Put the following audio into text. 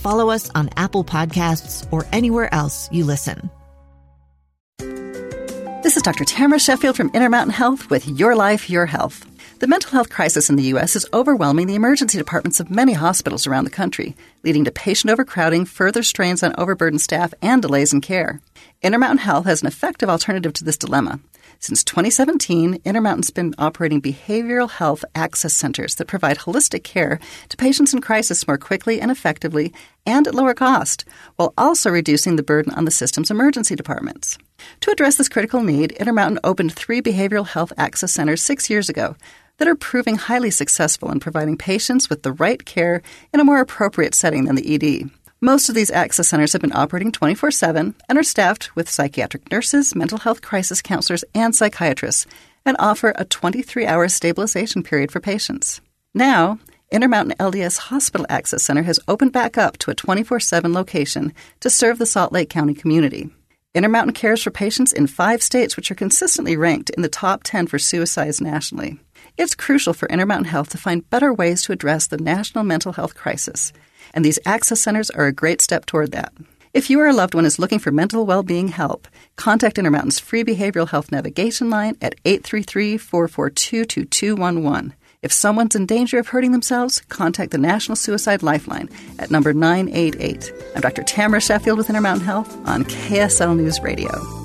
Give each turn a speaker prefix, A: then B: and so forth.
A: follow us on Apple Podcasts, or anywhere else you listen.
B: This is Dr. Tamara Sheffield from Intermountain Health with Your Life, Your Health. The mental health crisis in the U.S. is overwhelming the emergency departments of many hospitals around the country, leading to patient overcrowding, further strains on overburdened staff, and delays in care. Intermountain Health has an effective alternative to this dilemma. Since 2017, Intermountain's been operating behavioral health access centers that provide holistic care to patients in crisis more quickly and effectively and at lower cost, while also reducing the burden on the system's emergency departments. To address this critical need, Intermountain opened three behavioral health access centers six years ago that are proving highly successful in providing patients with the right care in a more appropriate setting than the ED. Most of these access centers have been operating 24 7 and are staffed with psychiatric nurses, mental health crisis counselors, and psychiatrists, and offer a 23 hour stabilization period for patients. Now, Intermountain LDS Hospital Access Center has opened back up to a 24 7 location to serve the Salt Lake County community. Intermountain cares for patients in five states, which are consistently ranked in the top 10 for suicides nationally. It's crucial for Intermountain Health to find better ways to address the national mental health crisis and these access centers are a great step toward that. If you or a loved one is looking for mental well being help, contact Intermountain's free behavioral health navigation line at 833 442 2211. If someone's in danger of hurting themselves, contact the National Suicide Lifeline at number 988. I'm Dr. Tamara Sheffield with Intermountain Health on KSL News Radio.